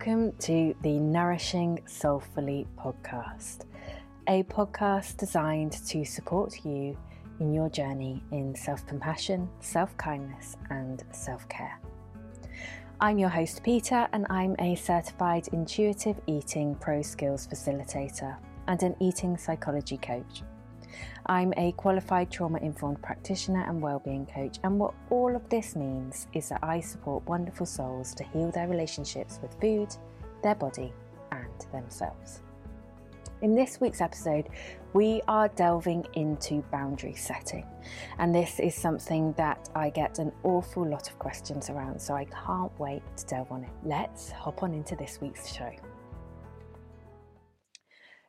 Welcome to the Nourishing Soulfully podcast, a podcast designed to support you in your journey in self compassion, self kindness, and self care. I'm your host, Peta, and I'm a certified intuitive eating pro skills facilitator and an eating psychology coach. I'm a qualified trauma informed practitioner and wellbeing coach, and what all of this means is that I support wonderful souls to heal their relationships with food, their body, and themselves. In this week's episode, we are delving into boundary setting, and this is something that I get an awful lot of questions around, so I can't wait to delve on it. Let's hop on into this week's show.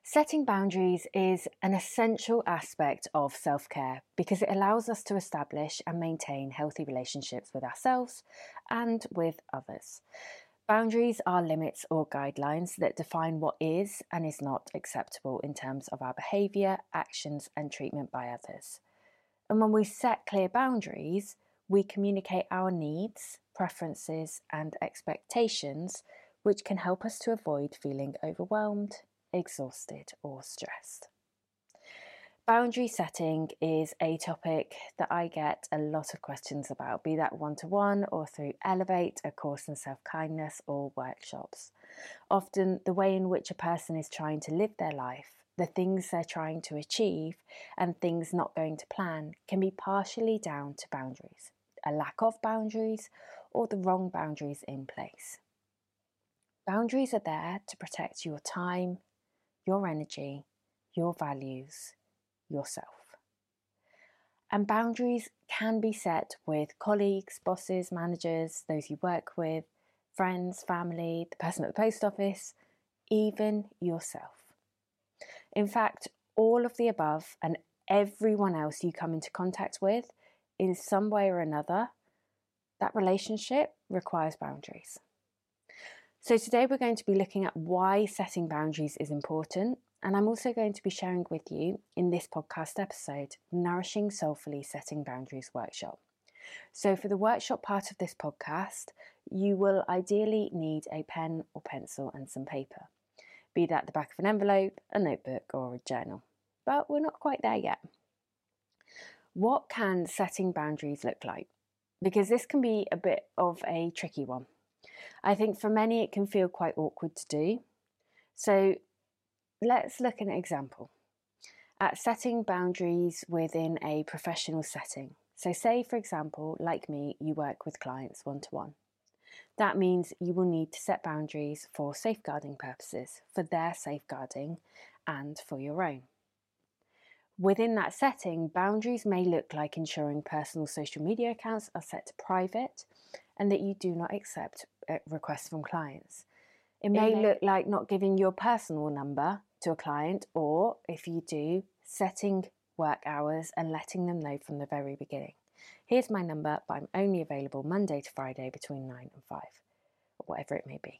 Setting boundaries is an essential aspect of self care because it allows us to establish and maintain healthy relationships with ourselves and with others. Boundaries are limits or guidelines that define what is and is not acceptable in terms of our behaviour, actions, and treatment by others. And when we set clear boundaries, we communicate our needs, preferences, and expectations, which can help us to avoid feeling overwhelmed, exhausted, or stressed. Boundary setting is a topic that I get a lot of questions about, be that one to one or through Elevate, a course in self kindness, or workshops. Often, the way in which a person is trying to live their life, the things they're trying to achieve, and things not going to plan can be partially down to boundaries, a lack of boundaries, or the wrong boundaries in place. Boundaries are there to protect your time, your energy, your values, yourself. And boundaries can be set with colleagues, bosses, managers, those you work with, friends, family, the person at the post office, even yourself. In fact, all of the above and everyone else you come into contact with in some way or another, that relationship requires boundaries. So, today we're going to be looking at why setting boundaries is important. And I'm also going to be sharing with you in this podcast episode Nourishing Soulfully Setting Boundaries workshop. So, for the workshop part of this podcast, you will ideally need a pen or pencil and some paper, be that the back of an envelope, a notebook, or a journal. But we're not quite there yet. What can setting boundaries look like? Because this can be a bit of a tricky one. I think for many it can feel quite awkward to do. So let's look at an example at setting boundaries within a professional setting. So, say for example, like me, you work with clients one to one. That means you will need to set boundaries for safeguarding purposes, for their safeguarding, and for your own. Within that setting, boundaries may look like ensuring personal social media accounts are set to private and that you do not accept Uh, requests from clients. It may, it may look like not giving your personal number to a client, or if you do, setting work hours and letting them know from the very beginning. Here's my number, but I'm only available Monday to Friday between 9 and 5, or whatever it may be.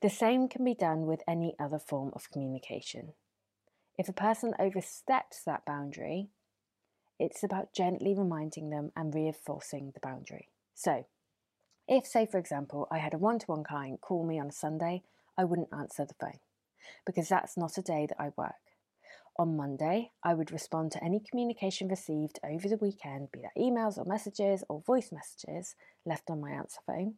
The same can be done with any other form of communication. If a person oversteps that boundary, it's about gently reminding them and reinforcing the boundary. So, if, say, for example, I had a one to one client call me on a Sunday, I wouldn't answer the phone because that's not a day that I work. On Monday, I would respond to any communication received over the weekend, be that emails or messages or voice messages left on my answer phone.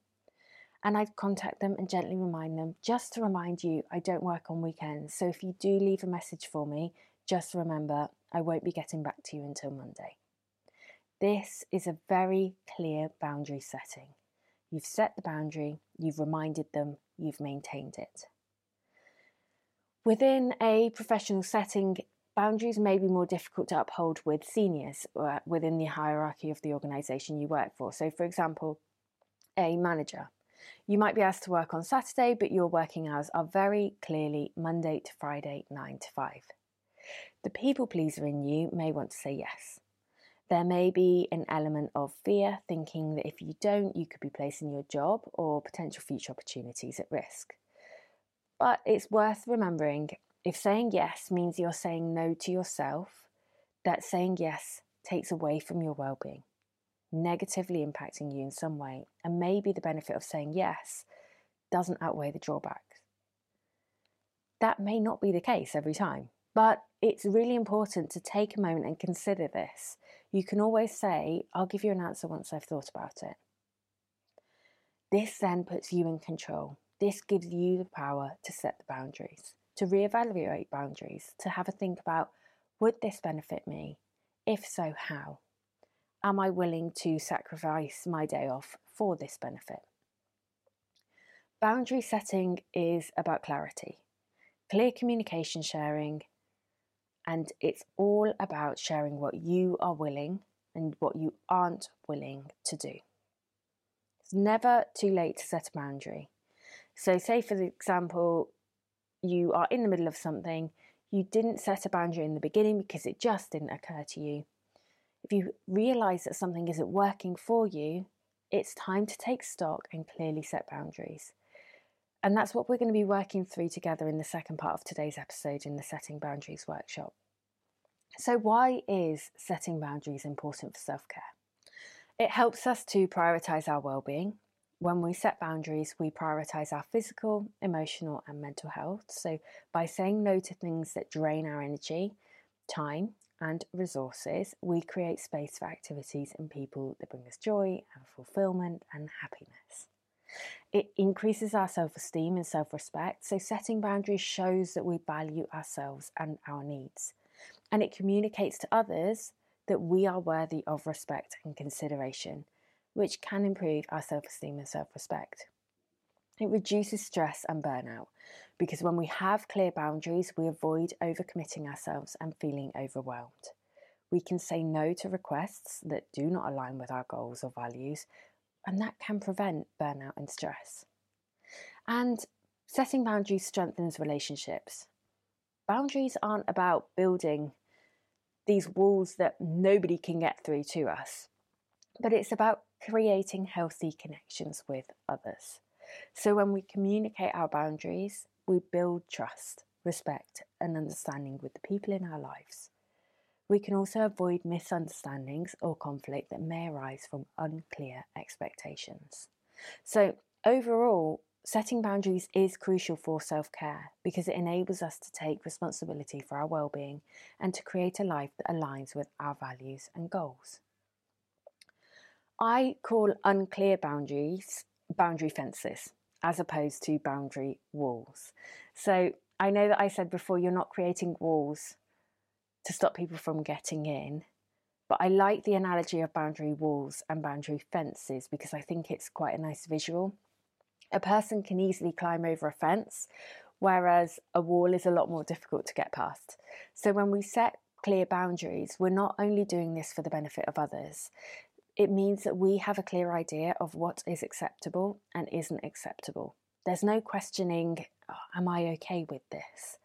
And I'd contact them and gently remind them just to remind you I don't work on weekends. So if you do leave a message for me, just remember I won't be getting back to you until Monday. This is a very clear boundary setting. You've set the boundary, you've reminded them, you've maintained it. Within a professional setting, boundaries may be more difficult to uphold with seniors uh, within the hierarchy of the organisation you work for. So, for example, a manager. You might be asked to work on Saturday, but your working hours are very clearly Monday to Friday, 9 to 5. The people pleaser in you may want to say yes. There may be an element of fear, thinking that if you don't, you could be placing your job or potential future opportunities at risk. But it's worth remembering if saying yes means you're saying no to yourself, that saying yes takes away from your well being, negatively impacting you in some way. And maybe the benefit of saying yes doesn't outweigh the drawbacks. That may not be the case every time, but it's really important to take a moment and consider this. You can always say, I'll give you an answer once I've thought about it. This then puts you in control. This gives you the power to set the boundaries, to reevaluate boundaries, to have a think about would this benefit me? If so, how? Am I willing to sacrifice my day off for this benefit? Boundary setting is about clarity, clear communication sharing, and it's all about sharing what you are willing and what you aren't willing to do. It's never too late to set a boundary. So, say for example, you are in the middle of something, you didn't set a boundary in the beginning because it just didn't occur to you. If you realize that something isn't working for you, it's time to take stock and clearly set boundaries. And that's what we're going to be working through together in the second part of today's episode in the Setting Boundaries workshop. So, why is setting boundaries important for self care? It helps us to prioritize our well being. When we set boundaries, we prioritize our physical, emotional, and mental health. So, by saying no to things that drain our energy, time, and resources, we create space for activities and people that bring us joy and fulfillment and happiness. It increases our self esteem and self respect. So, setting boundaries shows that we value ourselves and our needs. And it communicates to others that we are worthy of respect and consideration, which can improve our self esteem and self respect. It reduces stress and burnout because when we have clear boundaries, we avoid overcommitting ourselves and feeling overwhelmed. We can say no to requests that do not align with our goals or values, and that can prevent burnout and stress. And setting boundaries strengthens relationships. Boundaries aren't about building these walls that nobody can get through to us. But it's about creating healthy connections with others. So when we communicate our boundaries, we build trust, respect, and understanding with the people in our lives. We can also avoid misunderstandings or conflict that may arise from unclear expectations. So, overall, setting boundaries is crucial for self care because it enables us to take responsibility for our well being and to create a life that aligns with our values and goals. I call unclear boundaries boundary fences as opposed to boundary walls. So I know that I said before you're not creating walls to stop people from getting in. But I like the analogy of boundary walls and boundary fences because I think it's quite a nice visual a person can easily climb over a fence, whereas a wall is a lot more difficult to get past. So when we set clear boundaries, we're not only doing this for the benefit of others, it means that we have a clear idea of what is acceptable and isn't acceptable. There's no questioning, oh, am I okay with this?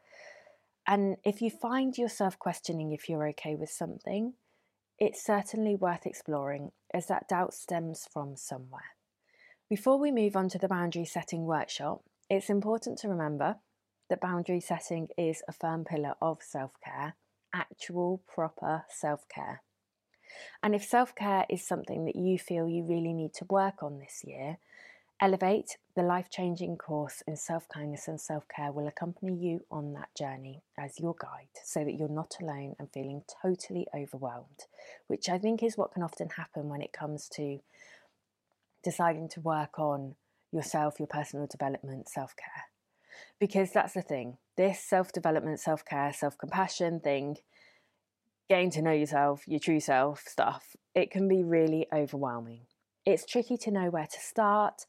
And if you find yourself questioning if you're okay with something, it's certainly worth exploring as that doubt stems from somewhere. Before we move on to the boundary setting workshop, it's important to remember that boundary setting is a firm pillar of self care, actual, proper self care. And if self care is something that you feel you really need to work on this year, Elevate, the life changing course in self kindness and self care, will accompany you on that journey as your guide so that you're not alone and feeling totally overwhelmed, which I think is what can often happen when it comes to deciding to work on yourself, your personal development, self care. Because that's the thing this self development, self care, self compassion thing, getting to know yourself, your true self stuff, it can be really overwhelming. It's tricky to know where to start,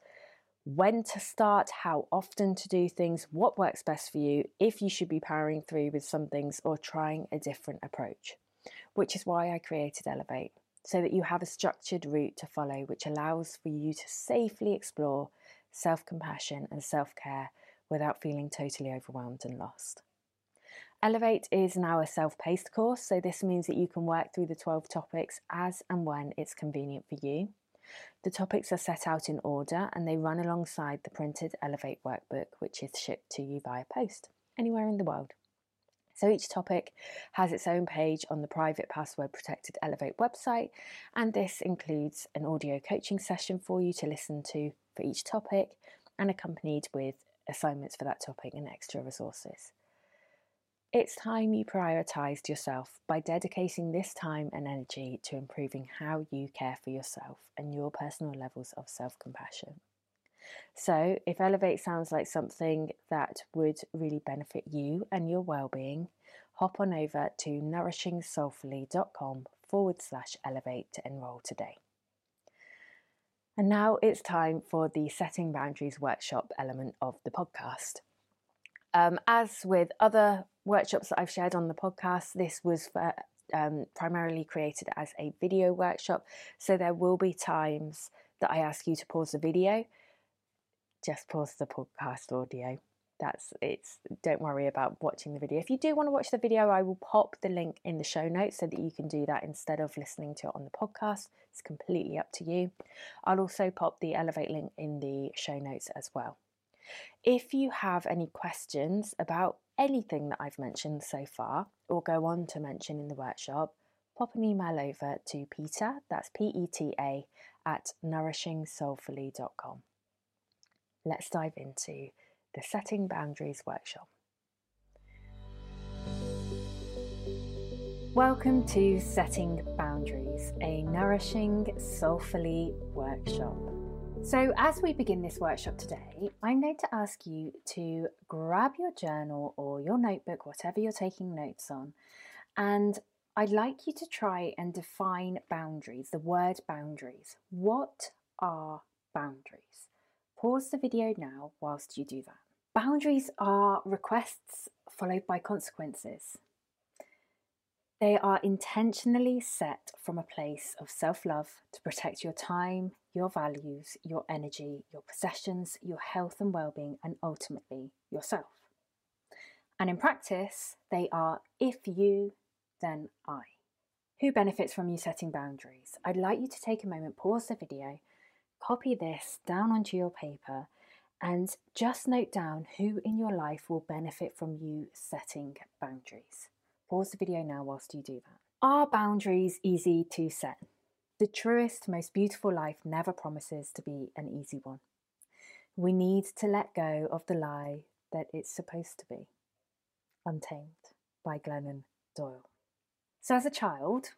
when to start, how often to do things, what works best for you, if you should be powering through with some things or trying a different approach, which is why I created Elevate so that you have a structured route to follow which allows for you to safely explore self compassion and self care without feeling totally overwhelmed and lost. Elevate is now a self paced course, so this means that you can work through the 12 topics as and when it's convenient for you. The topics are set out in order and they run alongside the printed Elevate workbook, which is shipped to you via post anywhere in the world. So each topic has its own page on the private password protected Elevate website, and this includes an audio coaching session for you to listen to for each topic, and accompanied with assignments for that topic and extra resources. It's time you prioritised yourself by dedicating this time and energy to improving how you care for yourself and your personal levels of self compassion. So, if Elevate sounds like something that would really benefit you and your well-being, hop on over to nourishingsoulfully.com forward slash elevate to enroll today. And now it's time for the Setting Boundaries workshop element of the podcast. Um, as with other workshops that I've shared on the podcast, this was for, um, primarily created as a video workshop. So there will be times that I ask you to pause the video just pause the podcast audio. That's it's don't worry about watching the video. If you do want to watch the video, I will pop the link in the show notes so that you can do that instead of listening to it on the podcast. It's completely up to you. I'll also pop the Elevate link in the show notes as well. If you have any questions about anything that I've mentioned so far or go on to mention in the workshop, pop an email over to Peta, that's P E T A, at nourishingsoulfully.com let's dive into the Setting Boundaries workshop. Welcome to Setting Boundaries, a nourishing, soulfully workshop. So, as we begin this workshop today, I'm going to ask you to grab your journal or your notebook, whatever you're taking notes on, and I'd like you to try and define boundaries, the word boundaries. What are boundaries? Pause the video now whilst you do that. Boundaries are requests followed by consequences. They are intentionally set from a place of self love to protect your time, your values, your energy, your possessions, your health and well being, and ultimately yourself. And in practice, they are if you, then I. Who benefits from you setting boundaries? I'd like you to take a moment, pause the video, Copy this down onto your paper and just note down who in your life will benefit from you setting boundaries. Pause the video now whilst you do that. Are boundaries easy to set? The truest, most beautiful life never promises to be an easy one. We need to let go of the lie that it's supposed to be. Untamed by Glennon Doyle. So, as a child,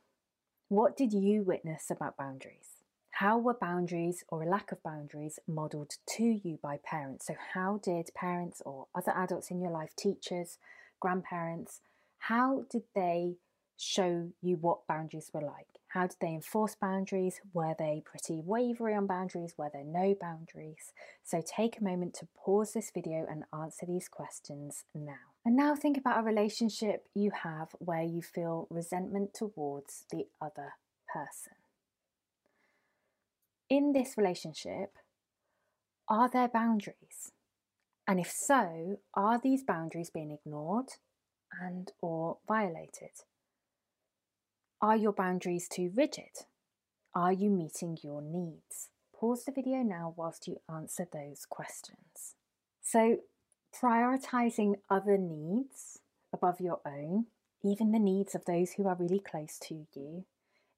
what did you witness about boundaries? How were boundaries or a lack of boundaries modelled to you by parents? So, how did parents or other adults in your life, teachers, grandparents, how did they show you what boundaries were like? How did they enforce boundaries? Were they pretty wavery on boundaries? Were there no boundaries? So, take a moment to pause this video and answer these questions now. And now think about a relationship you have where you feel resentment towards the other person in this relationship, are there boundaries? And if so, are these boundaries being ignored and or violated? Are your boundaries too rigid? Are you meeting your needs? Pause the video now whilst you answer those questions. So, prioritizing other needs above your own, even the needs of those who are really close to you,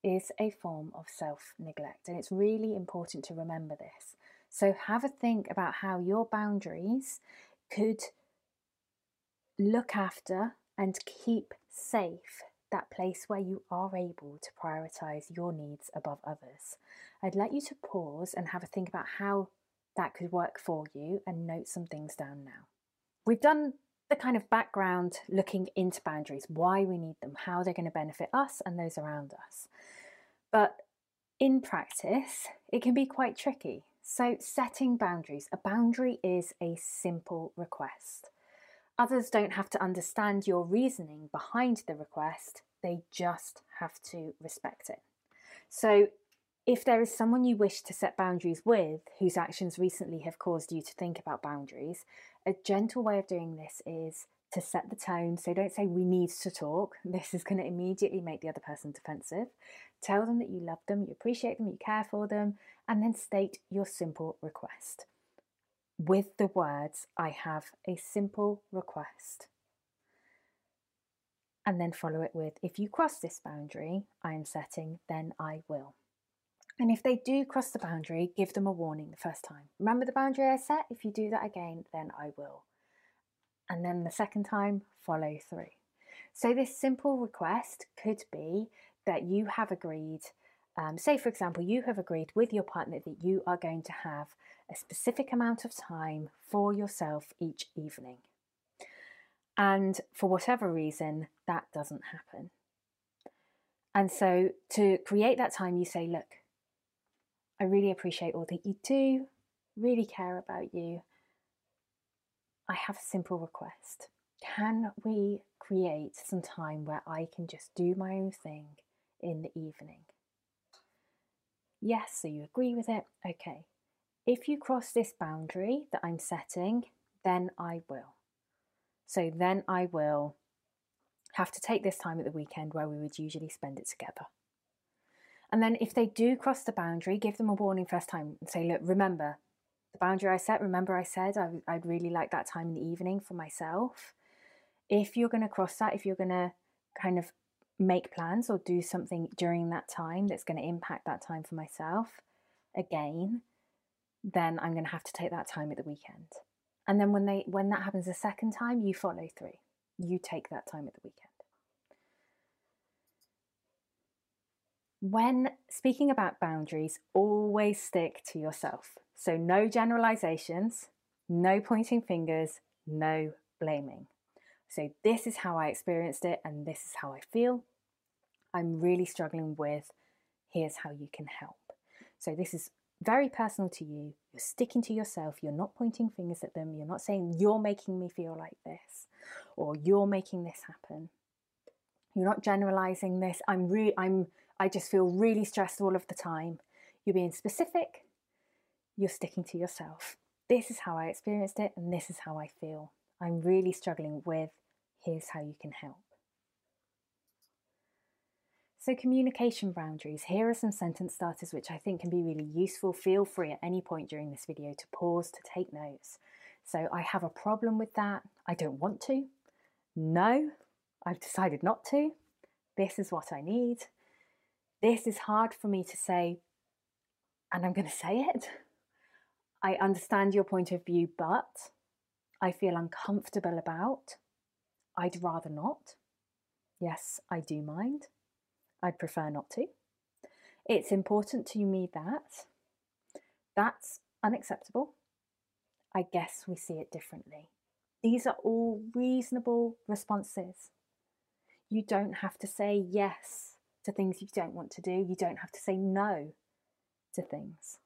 is a form of self neglect, and it's really important to remember this. So, have a think about how your boundaries could look after and keep safe that place where you are able to prioritize your needs above others. I'd like you to pause and have a think about how that could work for you and note some things down now. We've done the kind of background looking into boundaries, why we need them, how they're going to benefit us and those around us. But in practice, it can be quite tricky. So, setting boundaries. A boundary is a simple request. Others don't have to understand your reasoning behind the request, they just have to respect it. So, if there is someone you wish to set boundaries with whose actions recently have caused you to think about boundaries, a gentle way of doing this is to set the tone. So don't say we need to talk. This is going to immediately make the other person defensive. Tell them that you love them, you appreciate them, you care for them, and then state your simple request. With the words, I have a simple request. And then follow it with, if you cross this boundary I am setting, then I will. And if they do cross the boundary, give them a warning the first time. Remember the boundary I set? If you do that again, then I will. And then the second time, follow through. So, this simple request could be that you have agreed, um, say, for example, you have agreed with your partner that you are going to have a specific amount of time for yourself each evening. And for whatever reason, that doesn't happen. And so to create that time, you say, Look, I really appreciate all that you do, really care about you. I have a simple request. Can we create some time where I can just do my own thing in the evening? Yes, so you agree with it? Okay. If you cross this boundary that I'm setting, then I will. So then I will have to take this time at the weekend where we would usually spend it together. And then if they do cross the boundary, give them a warning first time and say, look, remember the boundary I set, remember I said I, would really like that time in the evening for myself. If you're going to cross that, if you're going to kind of make plans or do something during that time that's going to impact that time for myself, again, then I'm going to have to take that time at the weekend. And then when they when that happens a second time, you follow through. You take that time at the weekend. When speaking about boundaries, always stick to yourself. So no generalizations, no pointing fingers, no blaming. So this is how I experienced it and this is how I feel. I'm really struggling with here's how you can help. So this is very personal to you. You're sticking to yourself. You're not pointing fingers at them. You're not saying, you're making me feel like this or you're making this happen. You're not generalizing this. I'm really, I'm, I just feel really stressed all of the time. You're being specific. You're sticking to yourself. This is how I experienced it and this is how I feel. I'm really struggling with here's how you can help. So, communication boundaries. Here are some sentence starters which I think can be really useful. Feel free at any point during this video to pause to take notes. So, I have a problem with that. I don't want to. No, I've decided not to. This is what I need. This is hard for me to say, and I'm going to say it. I understand your point of view, but I feel uncomfortable about. I'd rather not. Yes, I do mind. I'd prefer not to. It's important to me that that's unacceptable. I guess we see it differently. These are all reasonable responses. You don't have to say yes to things you don't want to do. You don't have to say no to things.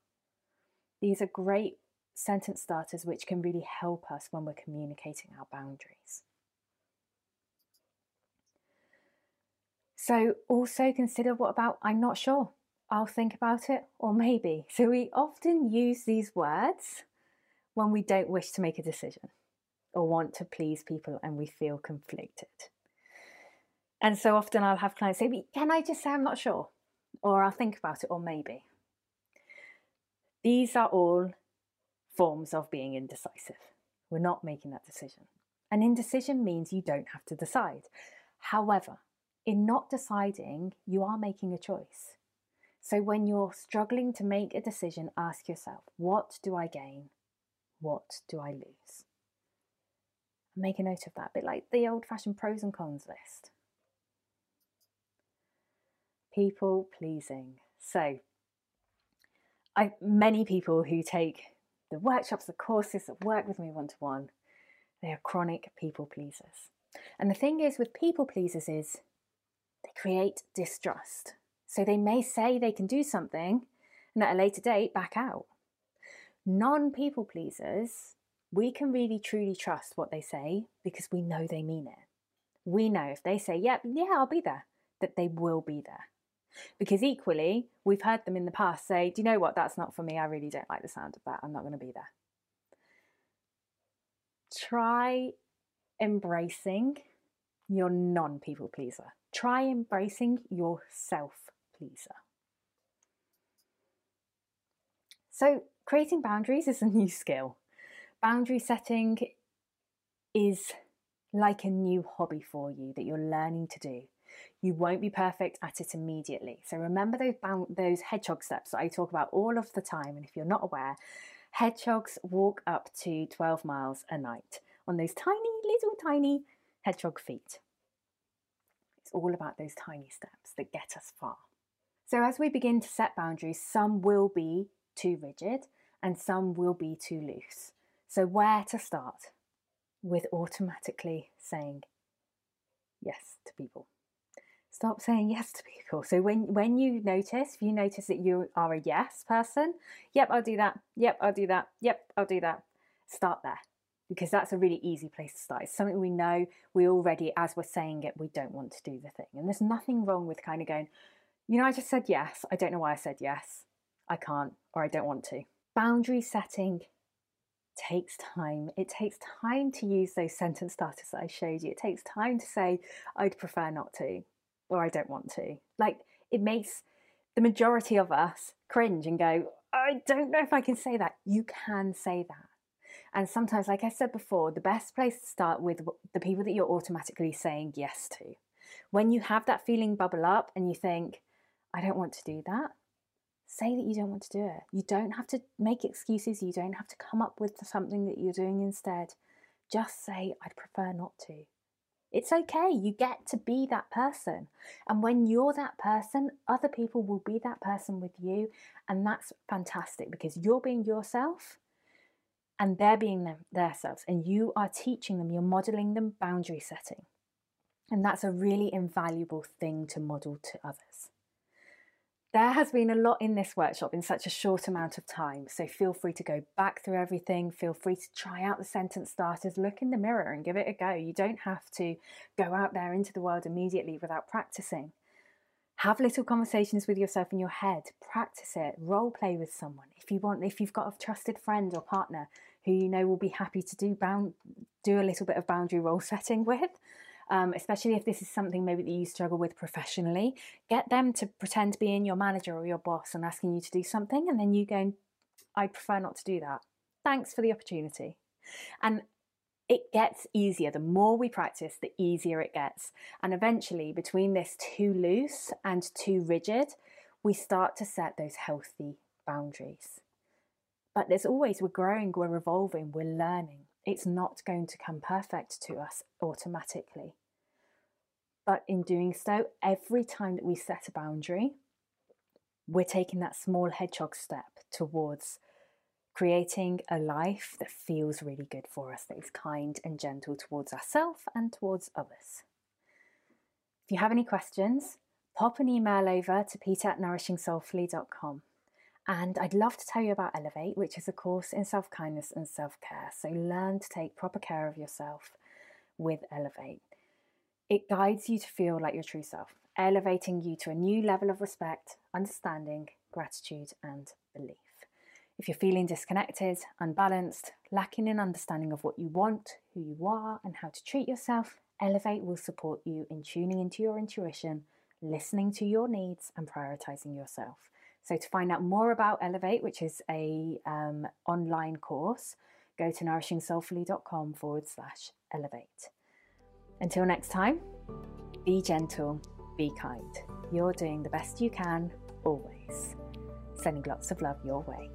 These are great sentence starters which can really help us when we're communicating our boundaries. So, also consider what about I'm not sure, I'll think about it, or maybe. So, we often use these words when we don't wish to make a decision or want to please people and we feel conflicted. And so often I'll have clients say, Can I just say I'm not sure? Or I'll think about it, or maybe. These are all forms of being indecisive. We're not making that decision. An indecision means you don't have to decide. However, in not deciding, you are making a choice. So when you're struggling to make a decision, ask yourself, what do I gain? What do I lose? Make a note of that, a bit like the old fashioned pros and cons list. People pleasing. So, I many people who take the workshops, the courses that work with me one to one, they are chronic people pleasers. And the thing is with people pleasers is create distrust. So they may say they can do something and at a later date back out. Non people pleasers, we can really truly trust what they say because we know they mean it. We know if they say, yep, yeah, I'll be there, that they will be there. Because equally, we've heard them in the past say, do you know what, that's not for me, I really don't like the sound of that, I'm not going to be there. Try embracing your non people pleaser. Try embracing your self pleaser. So, creating boundaries is a new skill. Boundary setting is like a new hobby for you that you're learning to do. You won't be perfect at it immediately. So remember those those hedgehog steps that I talk about all of the time. And if you're not aware, hedgehogs walk up to 12 miles a night on those tiny little tiny hedgehog feet. It's all about those tiny steps that get us far. So as we begin to set boundaries, some will be too rigid and some will be too loose. So where to start? With automatically saying yes to people. Stop saying yes to people. So when when you notice, if you notice that you are a yes person, yep, I'll do that. Yep, I'll do that. Yep, I'll do that. Start there because that's a really easy place to start. It's something we know we already, as we're saying it, we don't want to do the thing. And there's nothing wrong with kind of going, you know, I just said yes. I don't know why I said yes. I can't or I don't want to. Boundary setting takes time. It takes time to use those sentence starters that I showed you. It takes time to say, I'd prefer not to or I don't want to. Like, it makes the majority of us cringe and go, I don't know if I can say that. You can say that. And sometimes, like I said before, the best place to start with the people that you're automatically saying yes to. When you have that feeling bubble up and you think, I don't want to do that, say that you don't want to do it. You don't have to make excuses. You don't have to come up with something that you're doing instead. Just say, I'd prefer not to. It's okay. You get to be that person. And when you're that person, other people will be that person with you. And that's fantastic because you're being yourself and they're being them, themselves. And you are teaching them, you're modeling them boundary setting. And that's a really invaluable thing to model to others. There has been a lot in this workshop in such a short amount of time, so feel free to go back through everything. Feel free to try out the sentence starters, look in the mirror and give it a go. You don't have to go out there into the world immediately without practicing. Have little conversations with yourself in your head, practice it, role play with someone. If you want, if you've got a trusted friend or partner who you know will be happy to do bound, do a little bit of boundary role setting with, um, especially if this is something maybe that you struggle with professionally, get them to pretend to be in your manager or your boss and asking you to do something, and then you go, I prefer not to do that. Thanks for the opportunity. And it gets easier. The more we practice, the easier it gets. And eventually, between this too loose and too rigid, we start to set those healthy boundaries. But there's always, we're growing, we're evolving, we're learning it's not going to come perfect to us automatically. But in doing so, every time that we set a boundary, we're taking that small hedgehog step towards creating a life that feels really good for us, that is kind and gentle towards ourselves and towards others. If you have any questions, pop an email over to peta at nourishingsoulfully.com. And I'd love to tell you about Elevate, which is a course in self kindness and self care. So learn to take proper care of yourself with Elevate. It guides you to feel like your true self, elevating you to a new level of respect, understanding, gratitude, and belief. If you're feeling disconnected, unbalanced, lacking in understanding of what you want, who you are, and how to treat yourself, Elevate will support you in tuning into your intuition, listening to your needs, and prioritizing yourself. So to find out more about Elevate, which is a um, online course, go to nourishingsoulfully.com forward slash elevate. Until next time, be gentle, be kind. You're doing the best you can, always. Sending lots of love your way.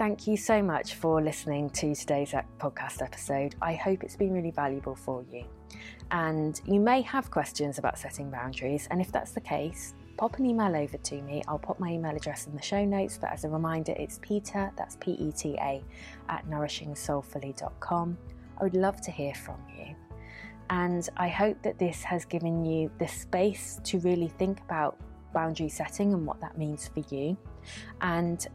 Thank you so much for listening to today's uh, podcast episode. I hope it's been really valuable for you. And you may have questions about setting boundaries, and if that's the case, pop an email over to me. I'll pop my email address in the show notes, but as a reminder, it's Peta, that's P E T A, at nourishingsoulfully.com. I would love to hear from you. And I hope that this has given you the space to really think about boundary setting and what that means for you. And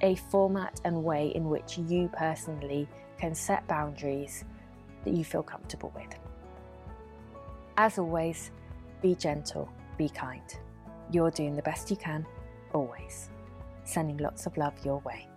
a format and way in which you personally can set boundaries that you feel comfortable with. As always, be gentle, be kind. You're doing the best you can, always. Sending lots of love your way.